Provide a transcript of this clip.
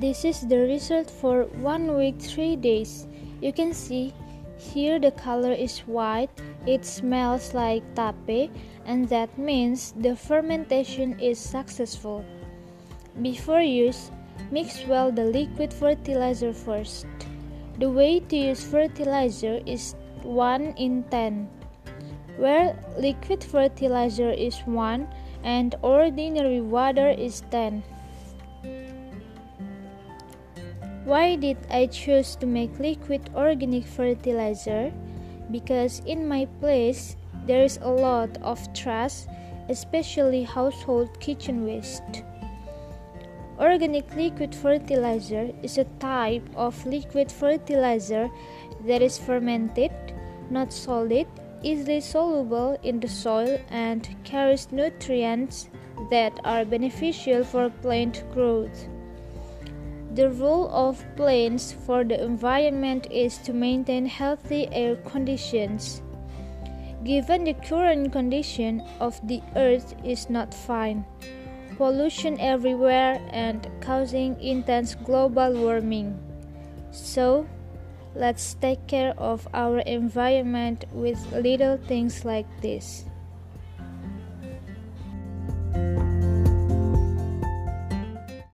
This is the result for one week, three days. You can see here the color is white, it smells like tape, and that means the fermentation is successful. Before use, mix well the liquid fertilizer first. The way to use fertilizer is 1 in 10, where liquid fertilizer is 1 and ordinary water is 10. Why did I choose to make liquid organic fertilizer? Because in my place there is a lot of trash, especially household kitchen waste. Organic liquid fertilizer is a type of liquid fertilizer that is fermented, not solid, easily soluble in the soil, and carries nutrients that are beneficial for plant growth. The role of plants for the environment is to maintain healthy air conditions. Given the current condition of the earth is not fine, pollution everywhere and causing intense global warming. So, let's take care of our environment with little things like this.